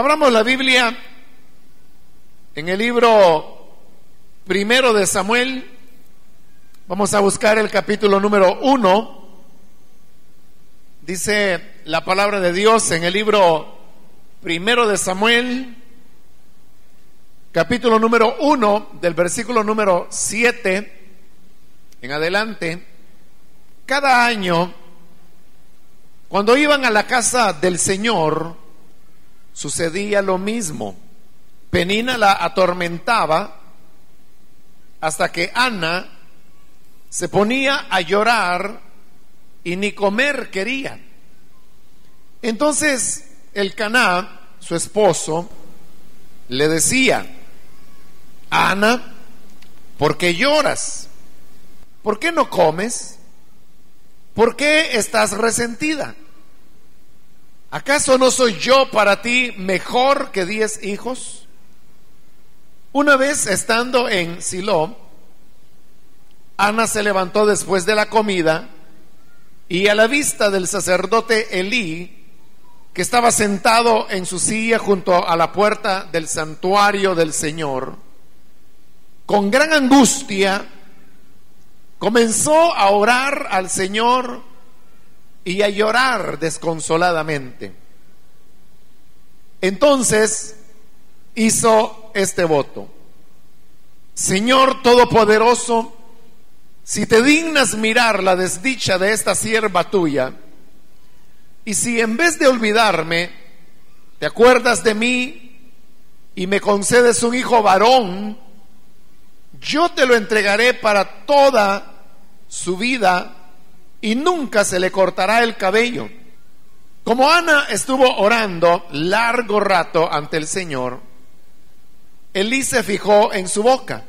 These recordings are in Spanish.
Abramos la Biblia en el libro primero de Samuel. Vamos a buscar el capítulo número uno. Dice la palabra de Dios en el libro primero de Samuel, capítulo número uno, del versículo número siete en adelante. Cada año, cuando iban a la casa del Señor, sucedía lo mismo. Penina la atormentaba hasta que Ana se ponía a llorar y ni comer quería. Entonces el Caná, su esposo, le decía, Ana, ¿por qué lloras? ¿Por qué no comes? ¿Por qué estás resentida? ¿Acaso no soy yo para ti mejor que diez hijos? Una vez estando en Silo, Ana se levantó después de la comida y a la vista del sacerdote Elí, que estaba sentado en su silla junto a la puerta del santuario del Señor, con gran angustia comenzó a orar al Señor y a llorar desconsoladamente. Entonces hizo este voto. Señor Todopoderoso, si te dignas mirar la desdicha de esta sierva tuya, y si en vez de olvidarme, te acuerdas de mí y me concedes un hijo varón, yo te lo entregaré para toda su vida y nunca se le cortará el cabello. Como Ana estuvo orando largo rato ante el Señor, Elí se fijó en su boca.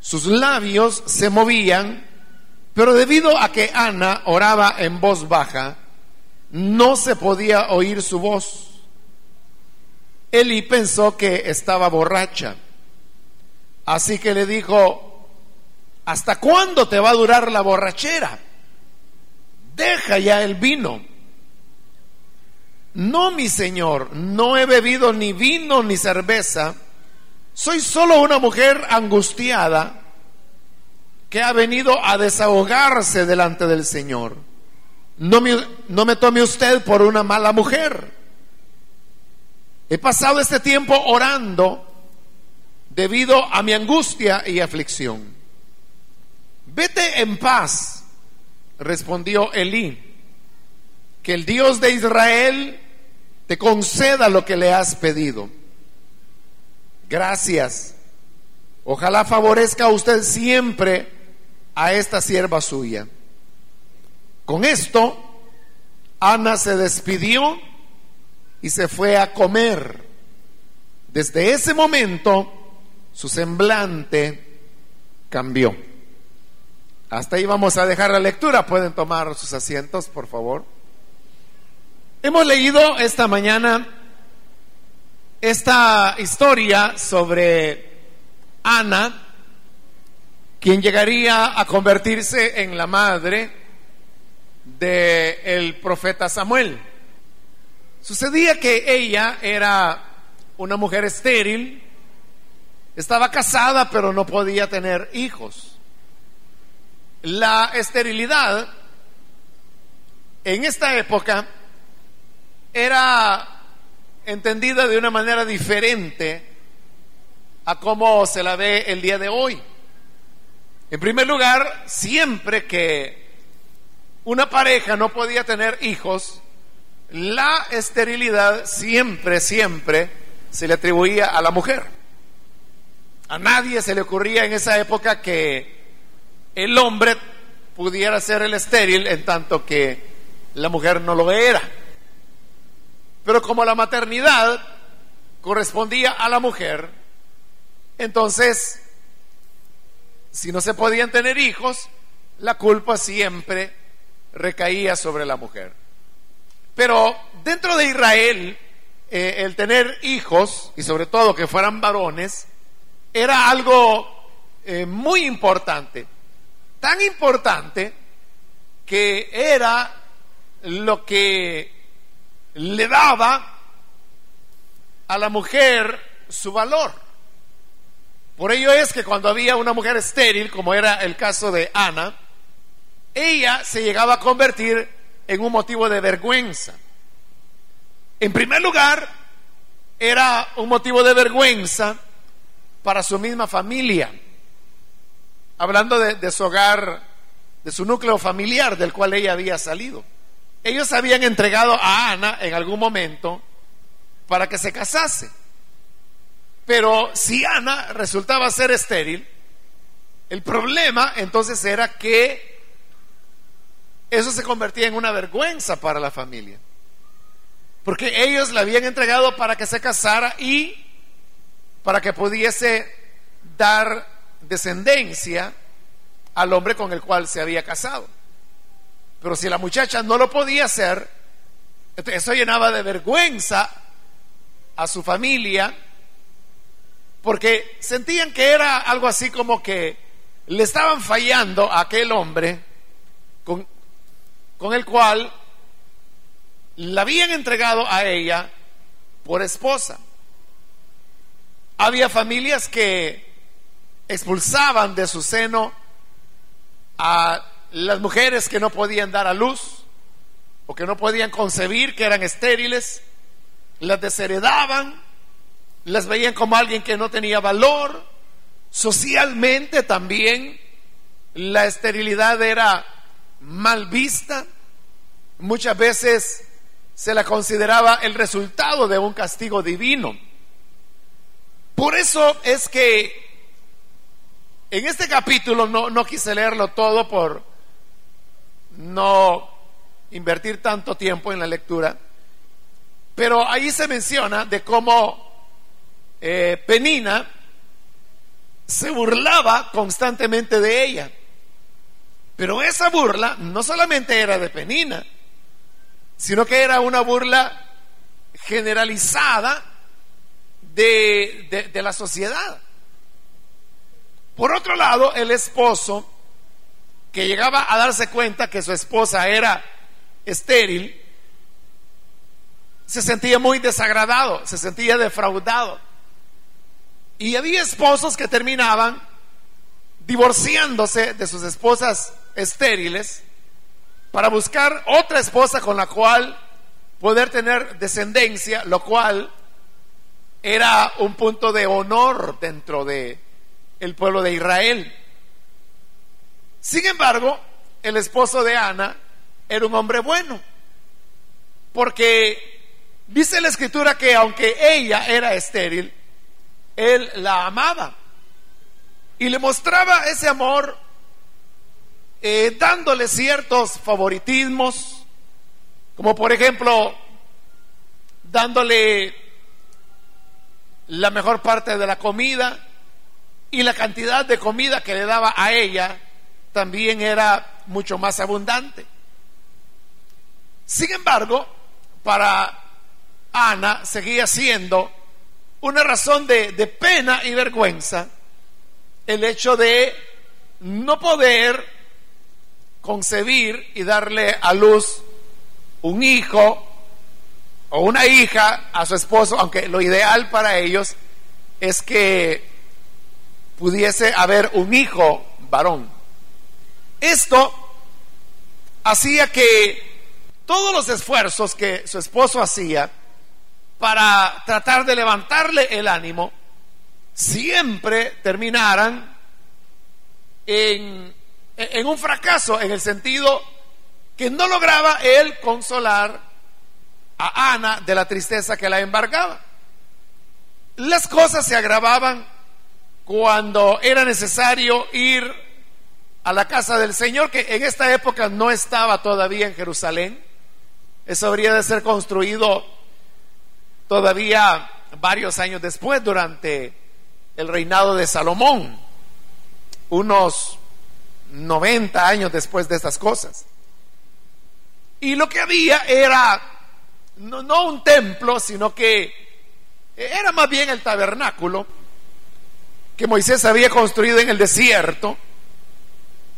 Sus labios se movían, pero debido a que Ana oraba en voz baja, no se podía oír su voz. Elí pensó que estaba borracha. Así que le dijo, ¿Hasta cuándo te va a durar la borrachera? Deja ya el vino. No, mi señor, no he bebido ni vino ni cerveza. Soy solo una mujer angustiada que ha venido a desahogarse delante del Señor. No me, no me tome usted por una mala mujer. He pasado este tiempo orando debido a mi angustia y aflicción. Vete en paz, respondió Elí, que el Dios de Israel te conceda lo que le has pedido. Gracias. Ojalá favorezca a usted siempre a esta sierva suya. Con esto, Ana se despidió y se fue a comer. Desde ese momento, su semblante cambió. Hasta ahí vamos a dejar la lectura. Pueden tomar sus asientos, por favor. Hemos leído esta mañana esta historia sobre Ana, quien llegaría a convertirse en la madre del el profeta Samuel. Sucedía que ella era una mujer estéril, estaba casada pero no podía tener hijos. La esterilidad en esta época era entendida de una manera diferente a cómo se la ve el día de hoy. En primer lugar, siempre que una pareja no podía tener hijos, la esterilidad siempre, siempre se le atribuía a la mujer. A nadie se le ocurría en esa época que el hombre pudiera ser el estéril en tanto que la mujer no lo era. Pero como la maternidad correspondía a la mujer, entonces, si no se podían tener hijos, la culpa siempre recaía sobre la mujer. Pero dentro de Israel, eh, el tener hijos, y sobre todo que fueran varones, era algo eh, muy importante tan importante que era lo que le daba a la mujer su valor. Por ello es que cuando había una mujer estéril, como era el caso de Ana, ella se llegaba a convertir en un motivo de vergüenza. En primer lugar, era un motivo de vergüenza para su misma familia. Hablando de, su hogar, de su núcleo familiar del cual ella había salido. Ellos habían entregado a Ana en algún momento para que se casase. Pero si Ana resultaba ser estéril, el problema entonces era que eso se convertía en una vergüenza para la familia. Porque ellos la habían entregado para que se casara y para que pudiese dar descendencia al hombre con el cual se había casado. Pero si la muchacha no lo podía hacer, eso llenaba de vergüenza a su familia, porque sentían que era algo así como que le estaban fallando a aquel hombre con, con el cual la habían entregado a ella por esposa. Había familias que expulsaban de su seno a las mujeres que no podían dar a luz o que no podían concebir, que eran estériles, las desheredaban, las veían como alguien que no tenía valor. Socialmente también la esterilidad era mal vista. Muchas veces se la consideraba el resultado de un castigo divino. Por eso es que en este capítulo no, no quise leerlo todo por no invertir tanto tiempo en la lectura, pero ahí se menciona de cómo eh, Penina se burlaba constantemente de ella. Pero esa burla no solamente era de Penina, sino que era una burla generalizada de, la sociedad. Por otro lado, el esposo, que llegaba a darse cuenta que su esposa era estéril, se sentía muy desagradado, se sentía defraudado. Y había esposos que terminaban divorciándose de sus esposas estériles para buscar otra esposa con la cual poder tener descendencia, lo cual era un punto de honor dentro de el pueblo de Israel. Sin embargo, el esposo de Ana era un hombre bueno, porque dice la escritura que aunque ella era estéril, él la amaba y le mostraba ese amor eh, dándole ciertos favoritismos, como por ejemplo dándole la mejor parte de la comida y la cantidad de comida que le daba a ella también era mucho más abundante. Sin embargo, para Ana seguía siendo una razón de, de pena y vergüenza el hecho de no poder concebir y darle a luz un hijo o una hija a su esposo, aunque lo ideal para ellos es que pudiese haber un hijo varón. Esto hacía que todos los esfuerzos que su esposo hacía para tratar de levantarle el ánimo, siempre terminaran en un fracaso en el sentido que no lograba él consolar a Ana de la tristeza que la embargaba. Las cosas se agravaban cuando era necesario ir a la casa del Señor, que en esta época no estaba todavía en Jerusalén. Eso habría de ser construido todavía varios años después, durante el reinado de Salomón, unos 90 años después de estas cosas. Y lo que había era no, un templo, sino que era más bien el tabernáculo que Moisés había construido en el desierto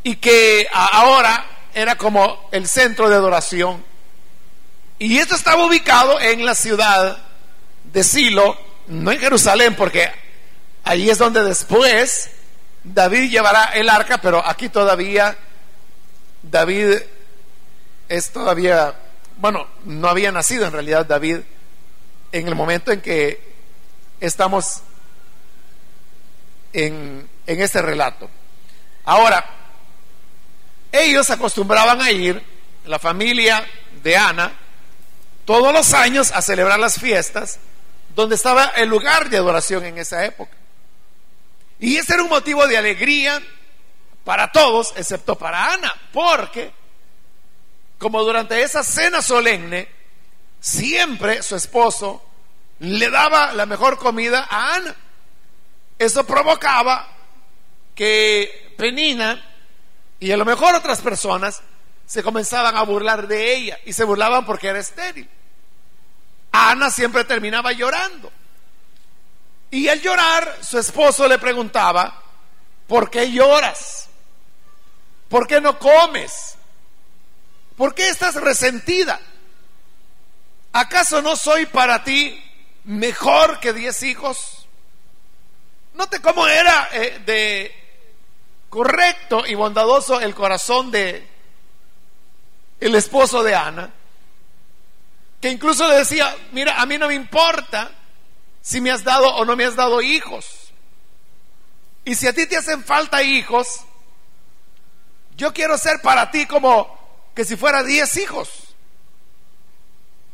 y que ahora era como el centro de adoración. Y esto estaba ubicado en la ciudad de Silo, no en Jerusalén, porque ahí es donde después David llevará el arca, pero aquí todavía David es todavía, bueno, no había nacido en realidad David en el momento en que estamos en, este relato. Ahora, ellos acostumbraban a ir, la familia de Ana, todos los años a celebrar las fiestas donde estaba el lugar de adoración en esa época. Y ese era un motivo de alegría para todos, excepto para Ana, porque como durante esa cena solemne, siempre su esposo le daba la mejor comida a Ana. Eso provocaba que Penina y a lo mejor otras personas se comenzaban a burlar de ella y se burlaban porque era estéril. Ana siempre terminaba llorando. Y al llorar, su esposo le preguntaba, ¿por qué lloras? ¿Por qué no comes? ¿Por qué estás resentida? ¿Acaso no soy para ti mejor que diez hijos? Note cómo era eh, de correcto y bondadoso el corazón de el esposo de Ana, que incluso le decía, mira, a mí no me importa si me has dado o no me has dado hijos. Y si a ti te hacen falta hijos, yo quiero ser para ti como que si fuera diez hijos.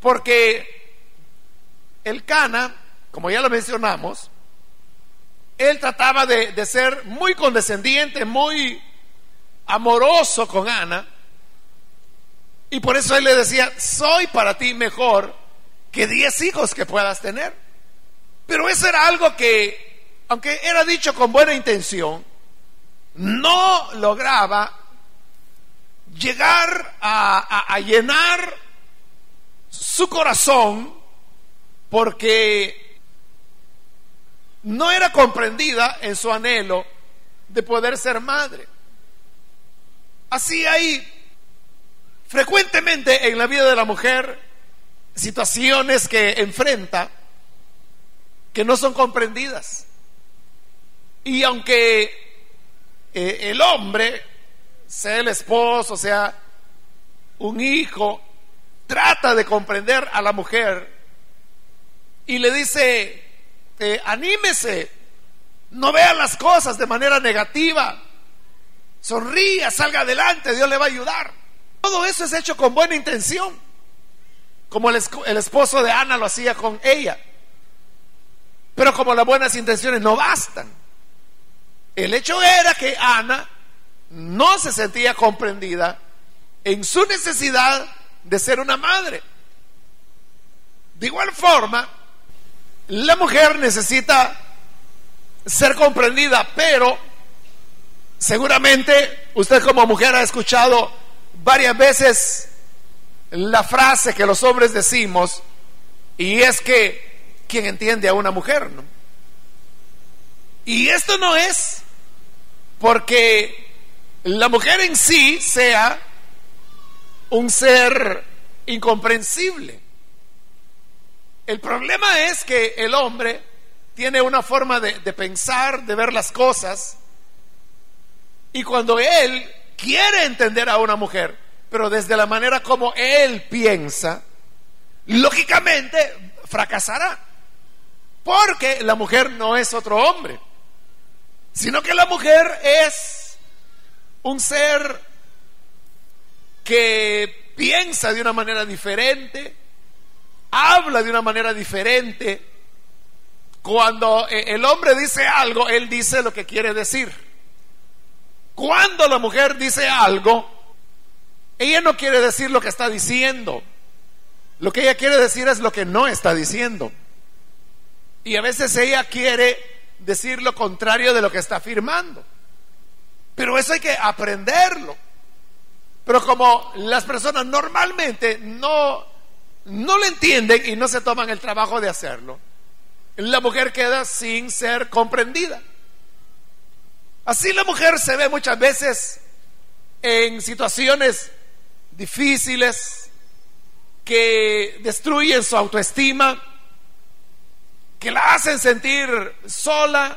Porque el Cana, como ya lo mencionamos, él trataba de, de ser muy condescendiente, muy amoroso con Ana. Y por eso él le decía, soy para ti mejor que diez hijos que puedas tener. Pero eso era algo que, aunque era dicho con buena intención, no lograba llegar a, a llenar su corazón porque no era comprendida en su anhelo de poder ser madre. Así hay frecuentemente en la vida de la mujer situaciones que enfrenta que no son comprendidas. Y aunque eh, el hombre, sea el esposo, sea un hijo, trata de comprender a la mujer y le dice, eh, anímese, no vea las cosas de manera negativa, sonría, salga adelante, Dios le va a ayudar. Todo eso es hecho con buena intención, como el esposo de Ana lo hacía con ella. Pero como las buenas intenciones no bastan, el hecho era que Ana no se sentía comprendida en su necesidad de ser una madre. De igual forma, la mujer necesita ser comprendida, pero seguramente usted como mujer ha escuchado varias veces la frase que los hombres decimos y es que quien entiende a una mujer, ¿no? Y esto no es porque la mujer en sí sea un ser incomprensible. El problema es que el hombre tiene una forma de, de pensar, de ver las cosas, y cuando él quiere entender a una mujer, pero desde la manera como él piensa, lógicamente fracasará. Porque la mujer no es otro hombre, sino que la mujer es un ser que piensa de una manera diferente, habla de una manera diferente. Cuando eh, el hombre dice algo, él dice lo que quiere decir. Cuando la mujer dice algo, ella no quiere decir lo que está diciendo. Lo que ella quiere decir es lo que no está diciendo. Y a veces ella quiere decir lo contrario de lo que está afirmando. Pero eso hay que aprenderlo. Pero como las personas normalmente no, no lo entienden y no se toman el trabajo de hacerlo, la mujer queda sin ser comprendida. Así la mujer se ve muchas veces en situaciones difíciles que destruyen su autoestima que la hacen sentir sola,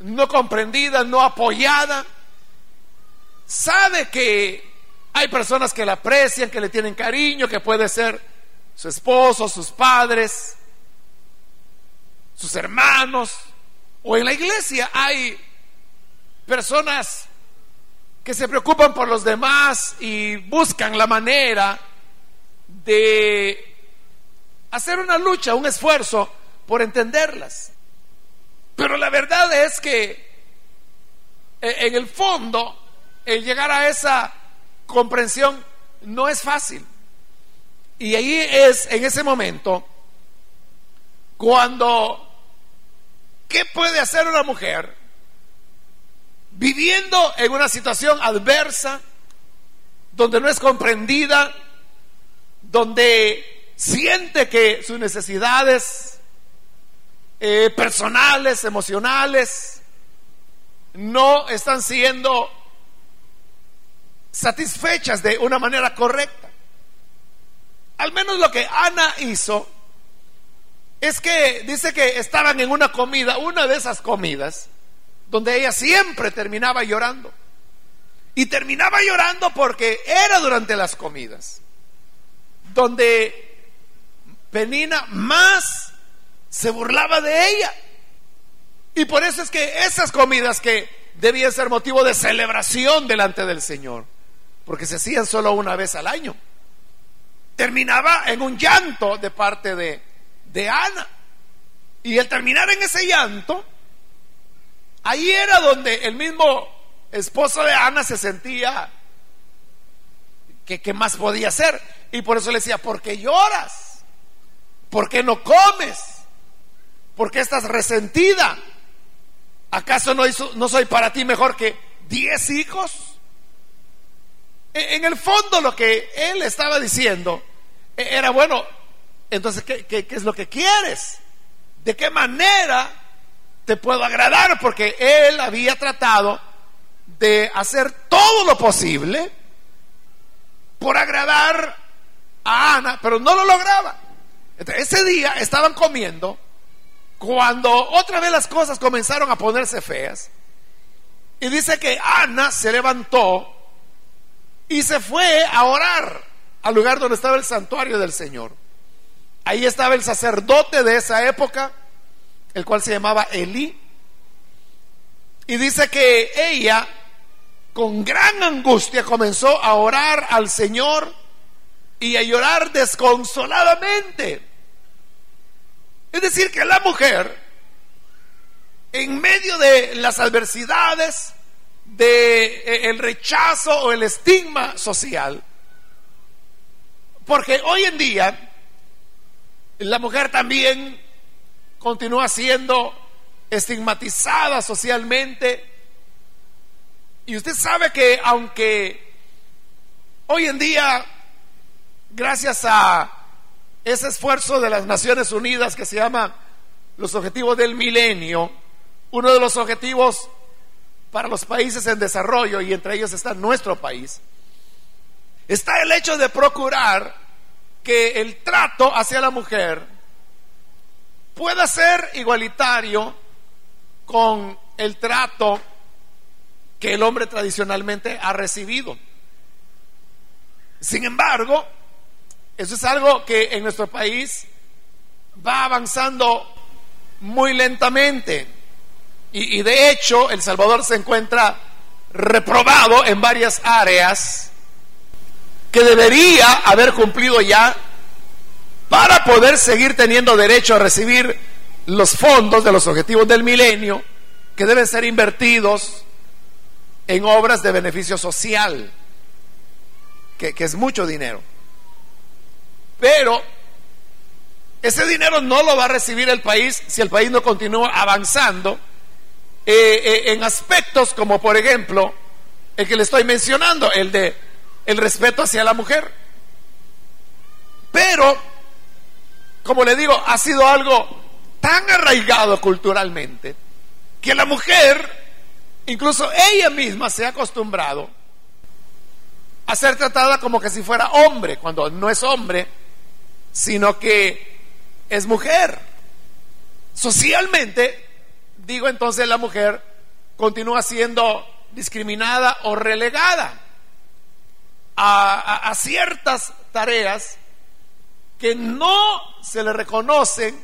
no comprendida, no apoyada. Sabe que hay personas que la aprecian, que le tienen cariño, que puede ser su esposo, sus padres, sus hermanos, o en la iglesia hay personas que se preocupan por los demás y buscan la manera de hacer una lucha, un esfuerzo por entenderlas. Pero la verdad es que e, en el fondo el llegar a esa comprensión no es fácil. Y ahí es en ese momento cuando ¿qué puede hacer una mujer viviendo en una situación adversa donde no es comprendida, donde siente que sus necesidades eh, personales, emocionales, no están siendo satisfechas de una manera correcta. Al menos lo que Ana hizo es que dice que estaban en una comida, una de esas comidas, donde ella siempre terminaba llorando. Y terminaba llorando porque era durante las comidas, donde Penina más se burlaba de ella. Y por eso es que esas comidas que debían ser motivo de celebración delante del Señor, porque se hacían solo una vez al año. Terminaba en un llanto de parte de, de Ana. Y al terminar en ese llanto, ahí era donde el mismo esposo de Ana se sentía que qué más podía hacer. Y por eso le decía, ¿por qué lloras? ¿Por qué no comes? ¿Por qué estás resentida? ¿Acaso no, no soy para ti mejor que diez hijos? En el fondo lo que él estaba diciendo e-, era, bueno, entonces, ¿qué, es lo que quieres? ¿De qué manera te puedo agradar? Porque él había tratado de hacer todo lo posible por agradar a Ana, pero no lo lograba. ese día estaban comiendo cuando otra vez las cosas comenzaron a ponerse feas. Y dice que Ana se levantó y se fue a orar al lugar donde estaba el santuario del Señor. Ahí estaba el sacerdote de esa época, el cual se llamaba Elí. Y dice que ella, con gran angustia, comenzó a orar al Señor y a llorar desconsoladamente. Es decir, que la mujer, en medio de las adversidades, de eh, el rechazo o el estigma social. Porque hoy en día la mujer también continúa siendo estigmatizada socialmente. Y usted sabe que aunque hoy en día, gracias a ese esfuerzo de las Naciones Unidas que se llama los objetivos del milenio, uno de los objetivos para los países en desarrollo, y entre ellos está nuestro país, está el hecho de procurar que el trato hacia la mujer pueda ser igualitario con el trato que el hombre tradicionalmente ha recibido. Sin embargo, eso es algo que en nuestro país va avanzando muy lentamente. Y, de hecho, El Salvador se encuentra reprobado en varias áreas que debería haber cumplido ya para poder seguir teniendo derecho a recibir los fondos de los objetivos del milenio que deben ser invertidos en obras de beneficio social, que, es mucho dinero. Pero ese dinero no lo va a recibir el país si el país no continúa avanzando eh, eh, en aspectos como por ejemplo el que le estoy mencionando, el de el respeto hacia la mujer. Pero, como le digo, ha sido algo tan arraigado culturalmente que la mujer, incluso ella misma, se ha acostumbrado a ser tratada como que si fuera hombre, cuando no es hombre, sino que es mujer Socialmente, digo entonces la mujer continúa siendo discriminada o relegada a, ciertas tareas que no se le reconocen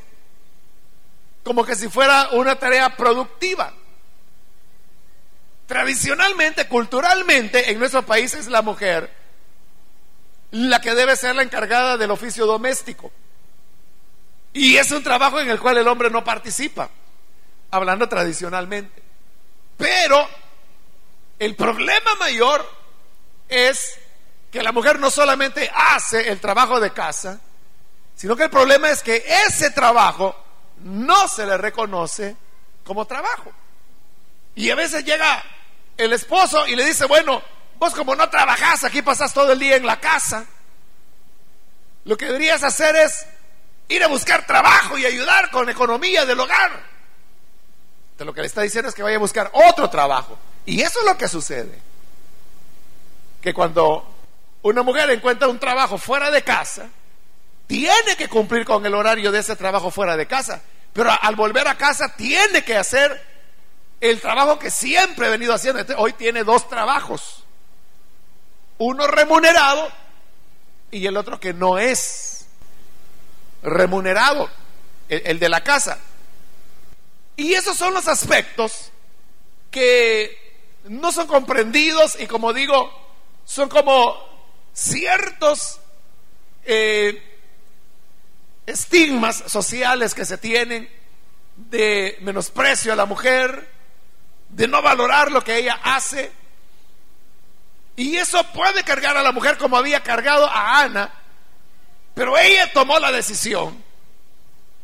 como que si fuera una tarea productiva. Tradicionalmente, culturalmente, en nuestro país es la mujer la que debe ser la encargada del oficio doméstico. Y es un trabajo en el cual el hombre no participa, hablando tradicionalmente. Pero el problema mayor es que la mujer no solamente hace el trabajo de casa, sino que el problema es que ese trabajo no se le reconoce como trabajo. Y a veces llega el esposo y le dice, bueno, vos como no trabajás, aquí pasas todo el día en la casa, lo que deberías hacer es ir a buscar trabajo y ayudar con economía del hogar. Lo que le está diciendo es que vaya a buscar otro trabajo. Y eso es lo que sucede. Que cuando una mujer encuentra un trabajo fuera de casa, tiene que cumplir con el horario de ese trabajo fuera de casa. Pero al volver a casa tiene que hacer el trabajo que siempre ha venido haciendo. Este, hoy tiene dos trabajos. Uno remunerado y el otro que no es remunerado, el, de la casa. Y esos son los aspectos que no son comprendidos y como digo, son como ciertos eh, estigmas sociales que se tienen de menosprecio a la mujer, de no valorar lo que ella hace. Y eso puede cargar a la mujer como había cargado a Ana, pero ella tomó la decisión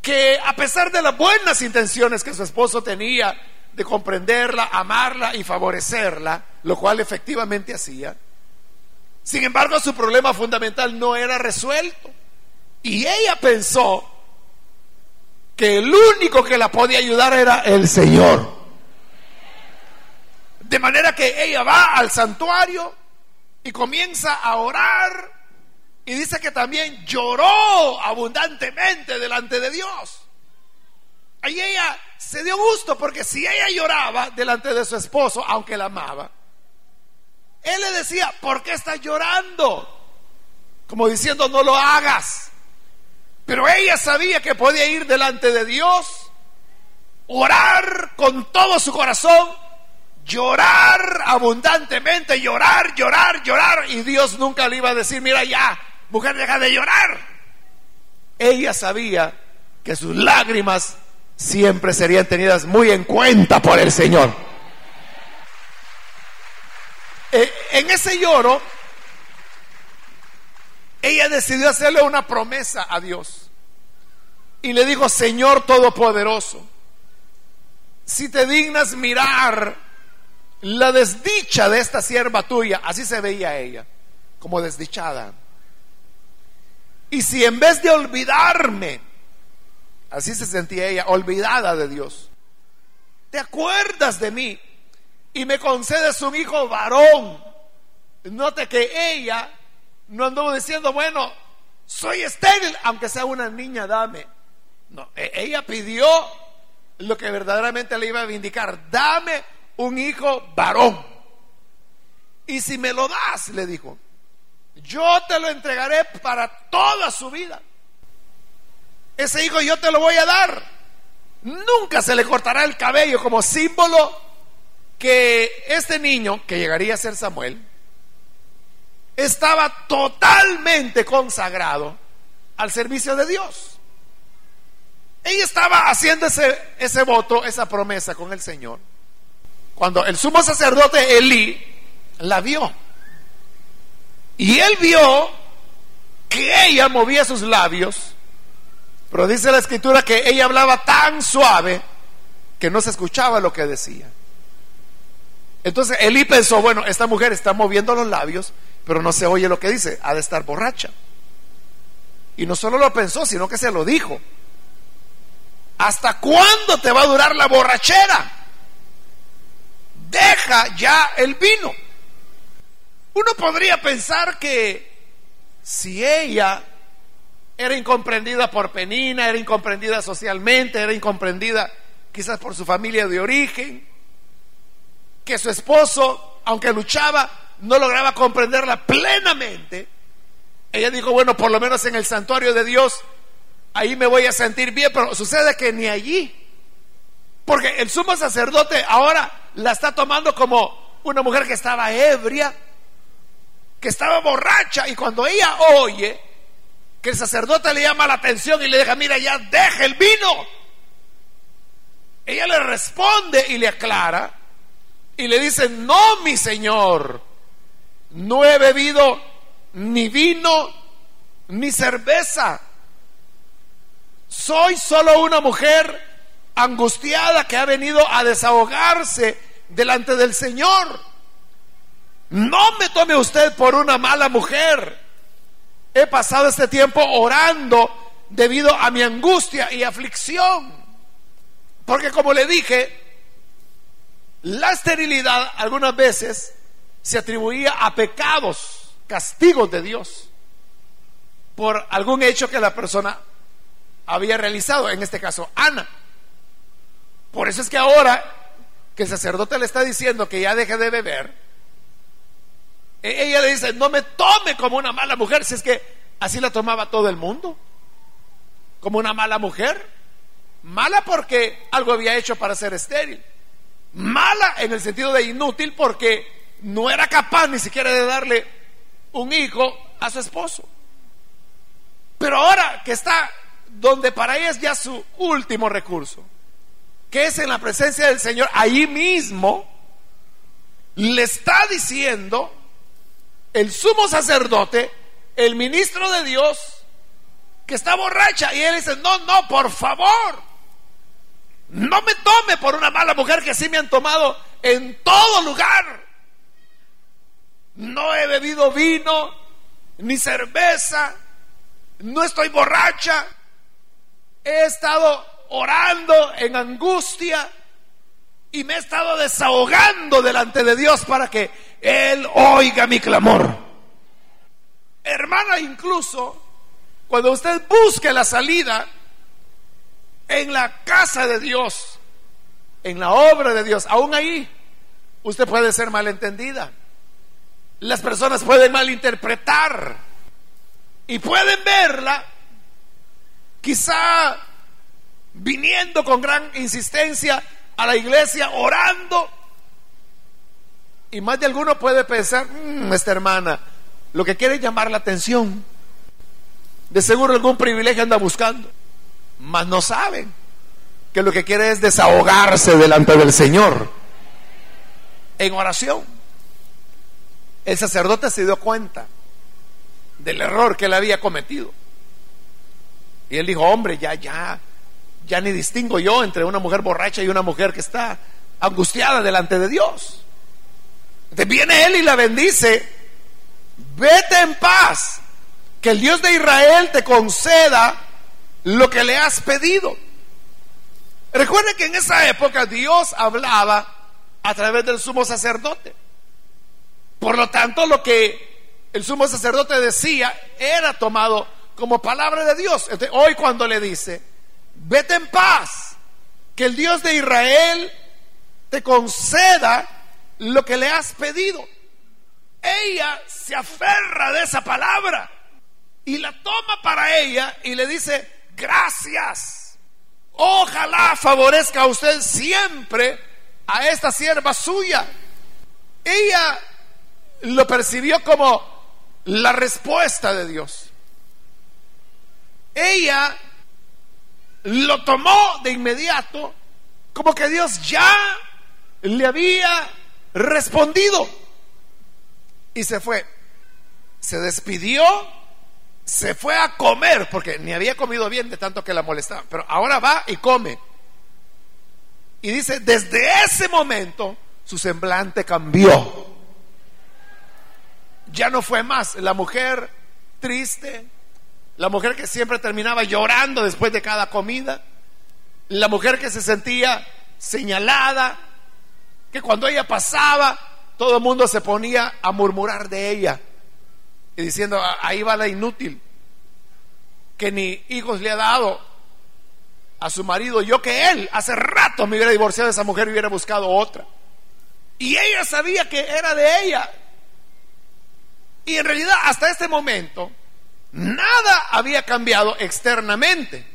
que a pesar de las buenas intenciones que su esposo tenía de comprenderla, amarla y favorecerla, lo cual efectivamente hacía, sin embargo, su problema fundamental no era resuelto. Y ella pensó que el único que la podía ayudar era el Señor. De manera que ella va al santuario y comienza a orar y dice que también lloró abundantemente delante de Dios. Ahí ella se dio gusto porque si ella lloraba delante de su esposo, aunque la amaba, él le decía, ¿por qué estás llorando? Como diciendo, no lo hagas. Pero ella sabía que podía ir delante de Dios, orar con todo su corazón, llorar abundantemente, llorar, llorar, llorar. Y Dios nunca le iba a decir, mira ya, mujer, deja de llorar. Ella sabía que sus lágrimas siempre serían tenidas muy en cuenta por el Señor. Eh, en ese lloro, ella decidió hacerle una promesa a Dios. Y le dijo, Señor Todopoderoso, si te dignas mirar la desdicha de esta sierva tuya, así se veía ella, como desdichada. Y si en vez de olvidarme, así se sentía ella, olvidada de Dios, te acuerdas de mí y me concedes un hijo varón. Note que ella no anduvo diciendo, bueno, soy estéril, aunque sea una niña, dame. No, e-, ella pidió lo que verdaderamente le iba a vindicar, dame un hijo varón. Y si me lo das, le dijo, yo te lo entregaré para toda su vida. Ese hijo yo te lo voy a dar. Nunca se le cortará el cabello como símbolo que este niño, que llegaría a ser Samuel, estaba totalmente consagrado al servicio de Dios. Ella estaba haciendo ese, ese voto, esa promesa con el Señor. Cuando el sumo sacerdote Elí la vio. Y él vio que ella movía sus labios, pero dice la escritura que ella hablaba tan suave que no se escuchaba lo que decía. Entonces Elí pensó, bueno, esta mujer está moviendo los labios, pero no se oye lo que dice, ha de estar borracha. Y no solo lo pensó, sino que se lo dijo. ¿Hasta cuándo te va a durar la borrachera? Deja ya el vino. Uno podría pensar que si ella era incomprendida por Penina, era incomprendida socialmente, era incomprendida quizás por su familia de origen, que su esposo, aunque luchaba, no lograba comprenderla plenamente. Ella dijo, bueno, por lo menos en el santuario de Dios, ahí me voy a sentir bien, pero sucede que ni allí, porque el sumo sacerdote ahora la está tomando como una mujer que estaba ebria, que estaba borracha, y cuando ella oye que el sacerdote le llama la atención y le deja, mira, ya deja el vino. Ella le responde y le aclara y le dice, no, mi señor, no he bebido ni vino ni cerveza. Soy solo una mujer angustiada que ha venido a desahogarse delante del Señor. No me tome usted por una mala mujer he pasado este tiempo orando debido a mi angustia y aflicción. Porque como le dije, la esterilidad algunas veces se atribuía a pecados, castigos de Dios, por algún hecho que la persona había realizado, en este caso Ana. Por eso es que ahora que el sacerdote le está diciendo que ya deje de beber, ella le dice, no me tome como una mala mujer, si es que así la tomaba todo el mundo, como una mala mujer. Mala porque algo había hecho para ser estéril. Mala en el sentido de inútil porque no era capaz ni siquiera de darle un hijo a su esposo. Pero ahora que está donde para ella es ya su último recurso, que es en la presencia del Señor, ahí mismo le está diciendo el sumo sacerdote, el ministro de Dios, que está borracha. Y él dice, no, no, por favor, no me tome por una mala mujer que sí me han tomado en todo lugar. No he bebido vino, ni cerveza, no estoy borracha. He estado orando en angustia y me he estado desahogando delante de Dios para que Él oiga mi clamor. Hermana, incluso cuando usted busque la salida en la casa de Dios, en la obra de Dios, aún ahí, usted puede ser malentendida. Las personas pueden malinterpretar y pueden verla quizá viniendo con gran insistencia a la iglesia orando. Y más de alguno puede pensar, mm, esta hermana, lo que quiere es llamar la atención. De seguro algún privilegio anda buscando. Mas no saben que lo que quiere es desahogarse delante del Señor en oración. El sacerdote se dio cuenta del error que él había cometido. Y él dijo, hombre, ya, ya, ya ni distingo yo entre una mujer borracha y una mujer que está angustiada delante de Dios. Entonces viene él y la bendice, vete en paz, que el Dios de Israel te conceda lo que le has pedido. Recuerde que en esa época Dios hablaba a través del sumo sacerdote. Por lo tanto, lo que el sumo sacerdote decía era tomado como palabra de Dios. Hoy cuando le dice, vete en paz, que el Dios de Israel te conceda lo que le has pedido. Ella se aferra de esa palabra y la toma para ella y le dice, gracias. Ojalá favorezca a usted siempre a esta sierva suya. Ella lo percibió como la respuesta de Dios. Ella lo tomó de inmediato como que Dios ya le había respondido y se fue. Se despidió, se fue a comer porque ni había comido bien de tanto que la molestaba, pero ahora va y come. Y dice, desde ese momento su semblante cambió. Ya no fue más la mujer triste, la mujer que siempre terminaba llorando después de cada comida, la mujer que se sentía señalada, que cuando ella pasaba, todo el mundo se ponía a murmurar de ella y diciendo, ah, ahí va la inútil. que ni hijos le ha dado a su marido, yo que él hace rato me hubiera divorciado de esa mujer y hubiera buscado otra. Y ella sabía que era de ella. Y en realidad hasta este momento nada había cambiado externamente,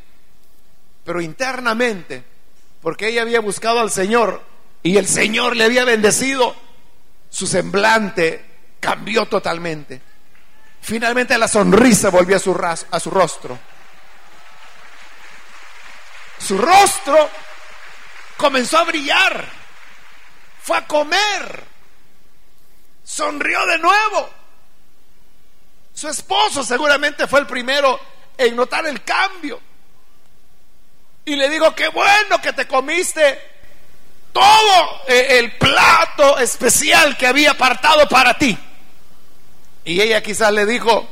pero internamente, porque ella había buscado al Señor y el Señor le había bendecido, su semblante cambió totalmente. Finalmente la sonrisa volvió a su, a su rostro. Su rostro comenzó a brillar. Fue a comer. Sonrió de nuevo. Su esposo seguramente fue el primero en notar el cambio. Y le digo, qué bueno que te comiste todo eh, el plato especial que había apartado para ti. Y ella quizás le dijo,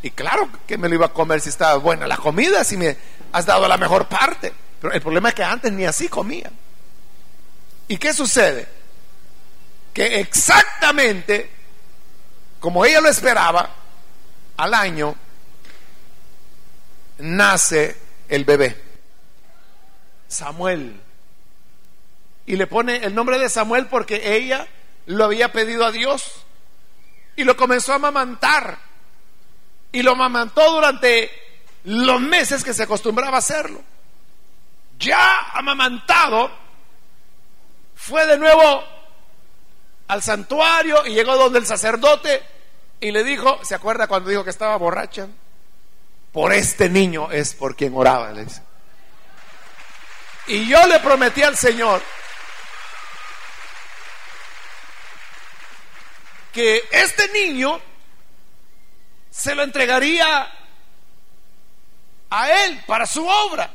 y claro que me lo iba a comer si estaba buena la comida, si me has dado la mejor parte. Pero el problema es que antes ni así comía. ¿Y qué sucede? Que exactamente como ella lo esperaba, al año nace el bebé, Samuel. Y le pone el nombre de Samuel porque ella lo había pedido a Dios y lo comenzó a amamantar. Y lo amamantó durante los meses que se acostumbraba a hacerlo. Ya amamantado, fue de nuevo al santuario y llegó donde el sacerdote y le dijo, ¿se acuerda cuando dijo que estaba borracha? Por este niño es por quien oraba, le dice. Y yo le prometí al Señor que este niño se lo entregaría a él para su obra.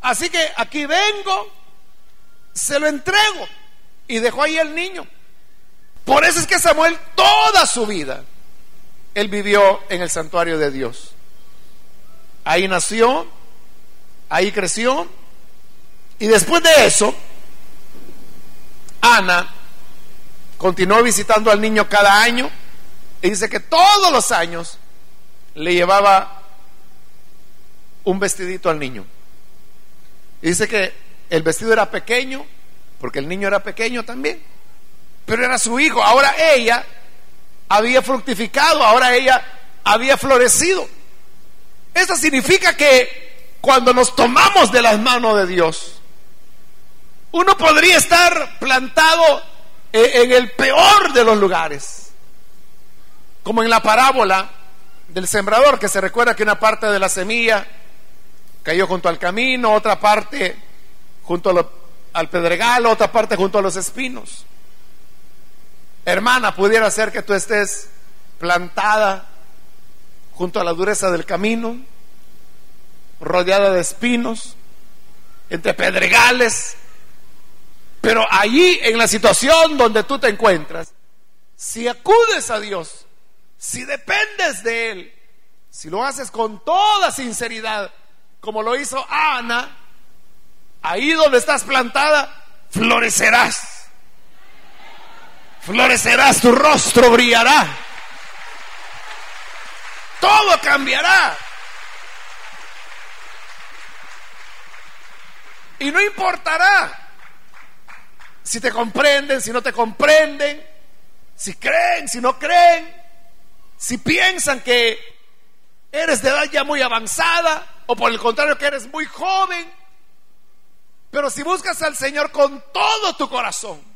Así que aquí vengo, se lo entrego y dejó ahí el niño. Por eso es que Samuel toda su vida, él vivió en el santuario de Dios. Ahí nació, ahí creció y después de eso, Ana continuó visitando al niño cada año y dice que todos los años le llevaba un vestidito al niño. Y dice que el vestido era pequeño, porque el niño era pequeño también, pero era su hijo. Ahora ella había fructificado, ahora ella había florecido. Eso significa que cuando nos tomamos de las manos de Dios, uno podría estar plantado en el peor de los lugares. Como en la parábola del sembrador, que se recuerda que una parte de la semilla cayó junto al camino, otra parte junto al pedregal, otra parte junto a los espinos. Hermana, pudiera ser que tú estés plantada junto a la dureza del camino, rodeada de espinos, entre pedregales, pero allí, en la situación donde tú te encuentras, si acudes a Dios, si dependes de Él, si lo haces con toda sinceridad, como lo hizo Ana, ahí donde estás plantada, florecerás. Florecerás, tu rostro brillará. Todo cambiará. Y no importará si te comprenden, si no te comprenden, si creen, si no creen, si piensan que eres de edad ya muy avanzada o por el contrario que eres muy joven. Pero si buscas al Señor con todo tu corazón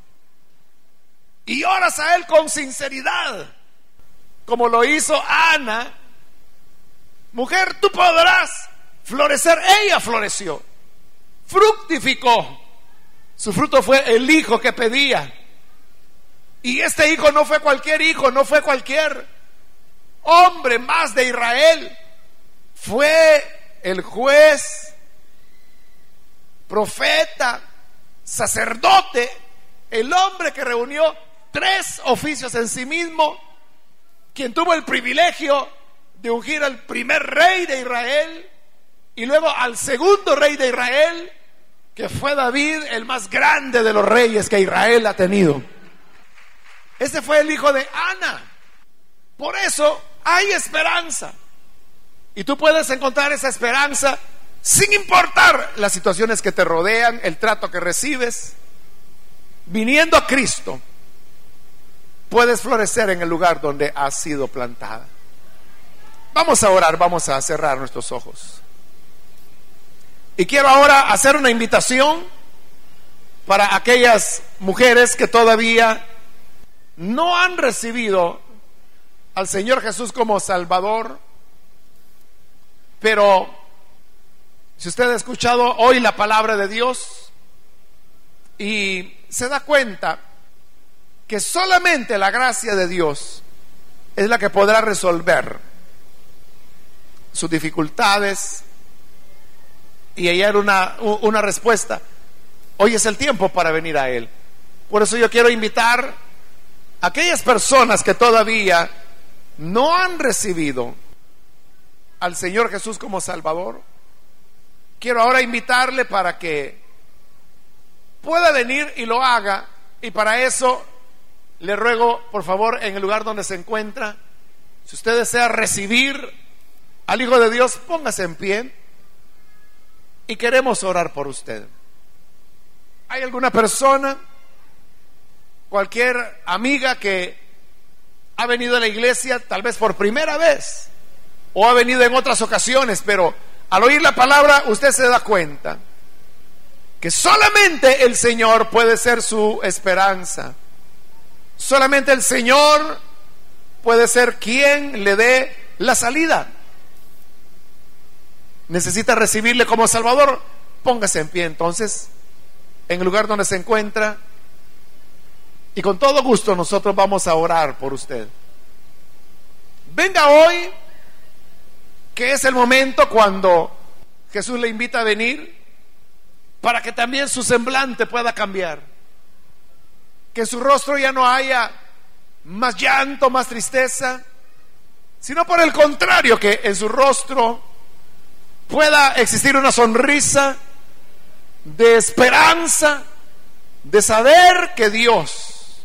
y oras a Él con sinceridad, como lo hizo Ana, mujer, tú podrás florecer. Ella floreció, fructificó su fruto fue el hijo que pedía. Y este hijo no fue cualquier hijo, no fue cualquier hombre más de Israel. Fue el juez, profeta, sacerdote, el hombre que reunió tres oficios en sí mismo, quien tuvo el privilegio de ungir al primer rey de Israel y luego al segundo rey de Israel que fue David el más grande de los reyes que Israel ha tenido. Ese fue el hijo de Ana. Por eso hay esperanza. Y tú puedes encontrar esa esperanza sin importar las situaciones que te rodean, el trato que recibes. Viniendo a Cristo, puedes florecer en el lugar donde has sido plantada. Vamos a orar, vamos a cerrar nuestros ojos. Y quiero ahora hacer una invitación para aquellas mujeres que todavía no han recibido al Señor Jesús como Salvador, pero si usted ha escuchado hoy la palabra de Dios y se da cuenta que solamente la gracia de Dios es la que podrá resolver sus dificultades y hallar una, una respuesta. Hoy es el tiempo para venir a Él. Por eso yo quiero invitar a aquellas personas que todavía no han recibido al Señor Jesús como Salvador. Quiero ahora invitarle para que pueda venir y lo haga. Y para eso le ruego, por favor, en el lugar donde se encuentra, si usted desea recibir al Hijo de Dios, póngase en pie y queremos orar por usted. ¿Hay alguna persona, cualquier amiga que ha venido a la iglesia tal vez por primera vez o ha venido en otras ocasiones, pero al oír la palabra usted se da cuenta que solamente el Señor puede ser su esperanza. Solamente el Señor puede ser quien le dé la salida. Necesita recibirle como Salvador. Póngase en pie entonces, en el lugar donde se encuentra. Y con todo gusto nosotros vamos a orar por usted. Venga hoy, que es el momento cuando Jesús le invita a venir, para que también su semblante pueda cambiar. Que en su rostro ya no haya más llanto, más tristeza, sino por el contrario, que en su rostro pueda existir una sonrisa de esperanza, de saber que Dios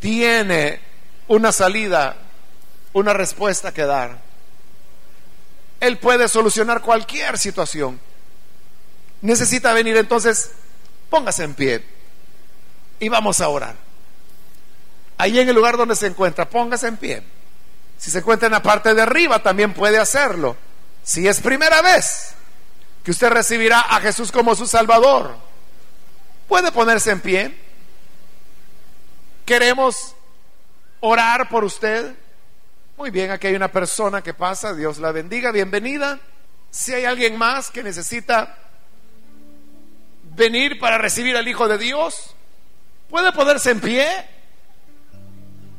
tiene una salida, una respuesta que dar. Él puede solucionar cualquier situación. Necesita venir entonces, póngase en pie y vamos a orar. Ahí en el lugar donde se encuentra, póngase en pie. Si se encuentra en la parte de arriba, también puede hacerlo. Si es primera vez que usted recibirá a Jesús como su Salvador, puede ponerse en pie. Queremos orar por usted. Muy bien, aquí hay una persona que pasa, Dios la bendiga, bienvenida. Si hay alguien más que necesita venir para recibir al Hijo de Dios, puede ponerse en pie.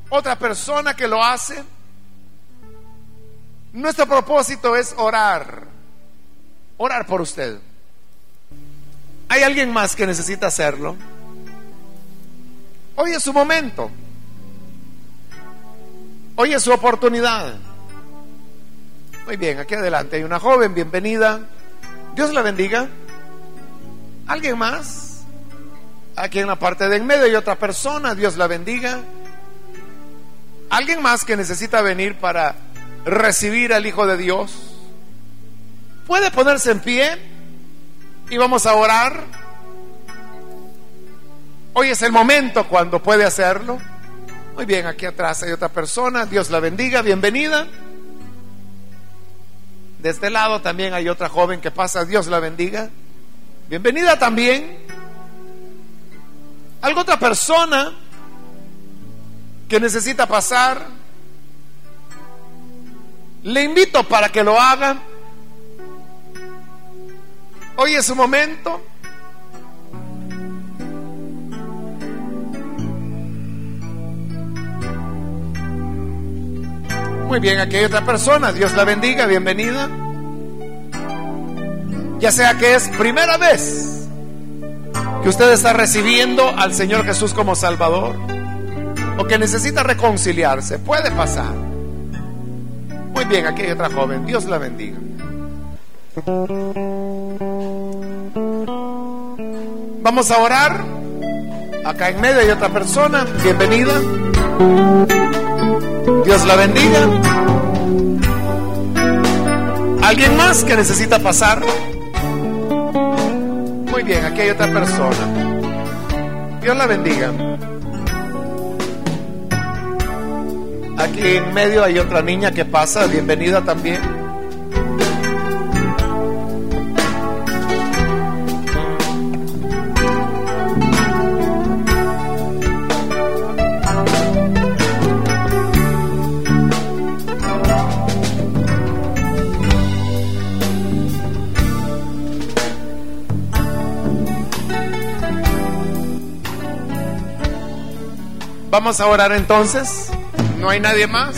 Otra persona que lo hace. Nuestro propósito es orar, orar por usted. ¿Hay alguien más que necesita hacerlo? Hoy es su momento. Hoy es su oportunidad. Muy bien, aquí adelante hay una joven, bienvenida. Dios la bendiga. ¿Alguien más? Aquí en la parte de en medio hay otra persona, Dios la bendiga. ¿Alguien más que necesita venir para recibir al Hijo de Dios, puede ponerse en pie y vamos a orar. Hoy es el momento cuando puede hacerlo. Muy bien, aquí atrás hay otra persona. Dios la bendiga, bienvenida. De este lado también hay otra joven que pasa. Dios la bendiga. Bienvenida también. ¿Algo otra persona que necesita pasar? Le invito para que lo haga. Hoy es su momento. Muy bien, aquí hay otra persona. Dios la bendiga, bienvenida. Ya sea que es primera vez que usted está recibiendo al Señor Jesús como Salvador o que necesita reconciliarse, puede pasar. Muy bien, aquí hay otra joven. Dios la bendiga. Vamos a orar. Acá en medio hay otra persona. Bienvenida. Dios la bendiga. ¿Alguien más que necesita pasar? Bien, aquí hay otra persona. Dios la bendiga. Aquí en medio hay otra niña que pasa, bienvenida también. Vamos a orar entonces. ¿No hay nadie más?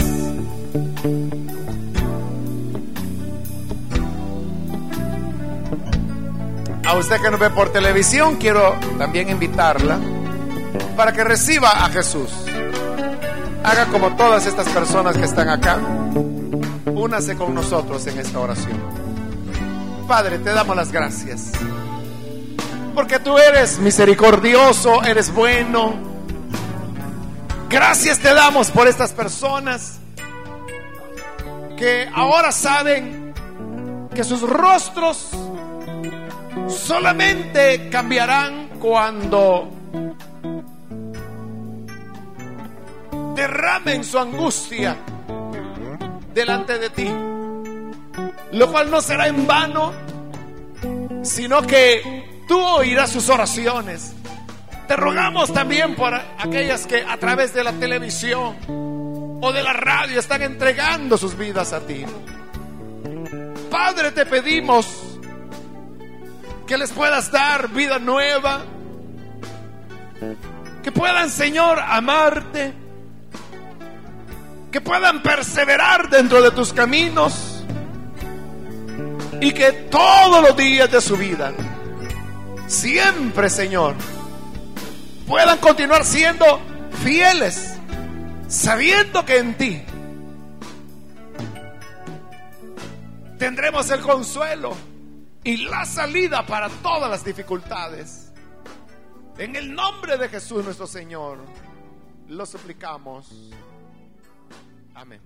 A usted que nos ve por televisión, quiero también invitarla para que reciba a Jesús. Haga como todas estas personas que están acá. Únase con nosotros en esta oración. Padre, te damos las gracias. Porque tú eres misericordioso, eres bueno, Gracias te damos por estas personas que ahora saben que sus rostros solamente cambiarán cuando derramen su angustia delante de ti. Lo cual no será en vano, sino que tú oirás sus oraciones te rogamos también por aquellas que a través de la televisión o de la radio están entregando sus vidas a ti. Padre, te pedimos que les puedas dar vida nueva, que puedan, Señor, amarte, que puedan perseverar dentro de tus caminos y que todos los días de su vida, siempre, Señor, puedan continuar siendo fieles, sabiendo que en ti tendremos el consuelo y la salida para todas las dificultades. En el nombre de Jesús nuestro Señor, lo suplicamos. Amén.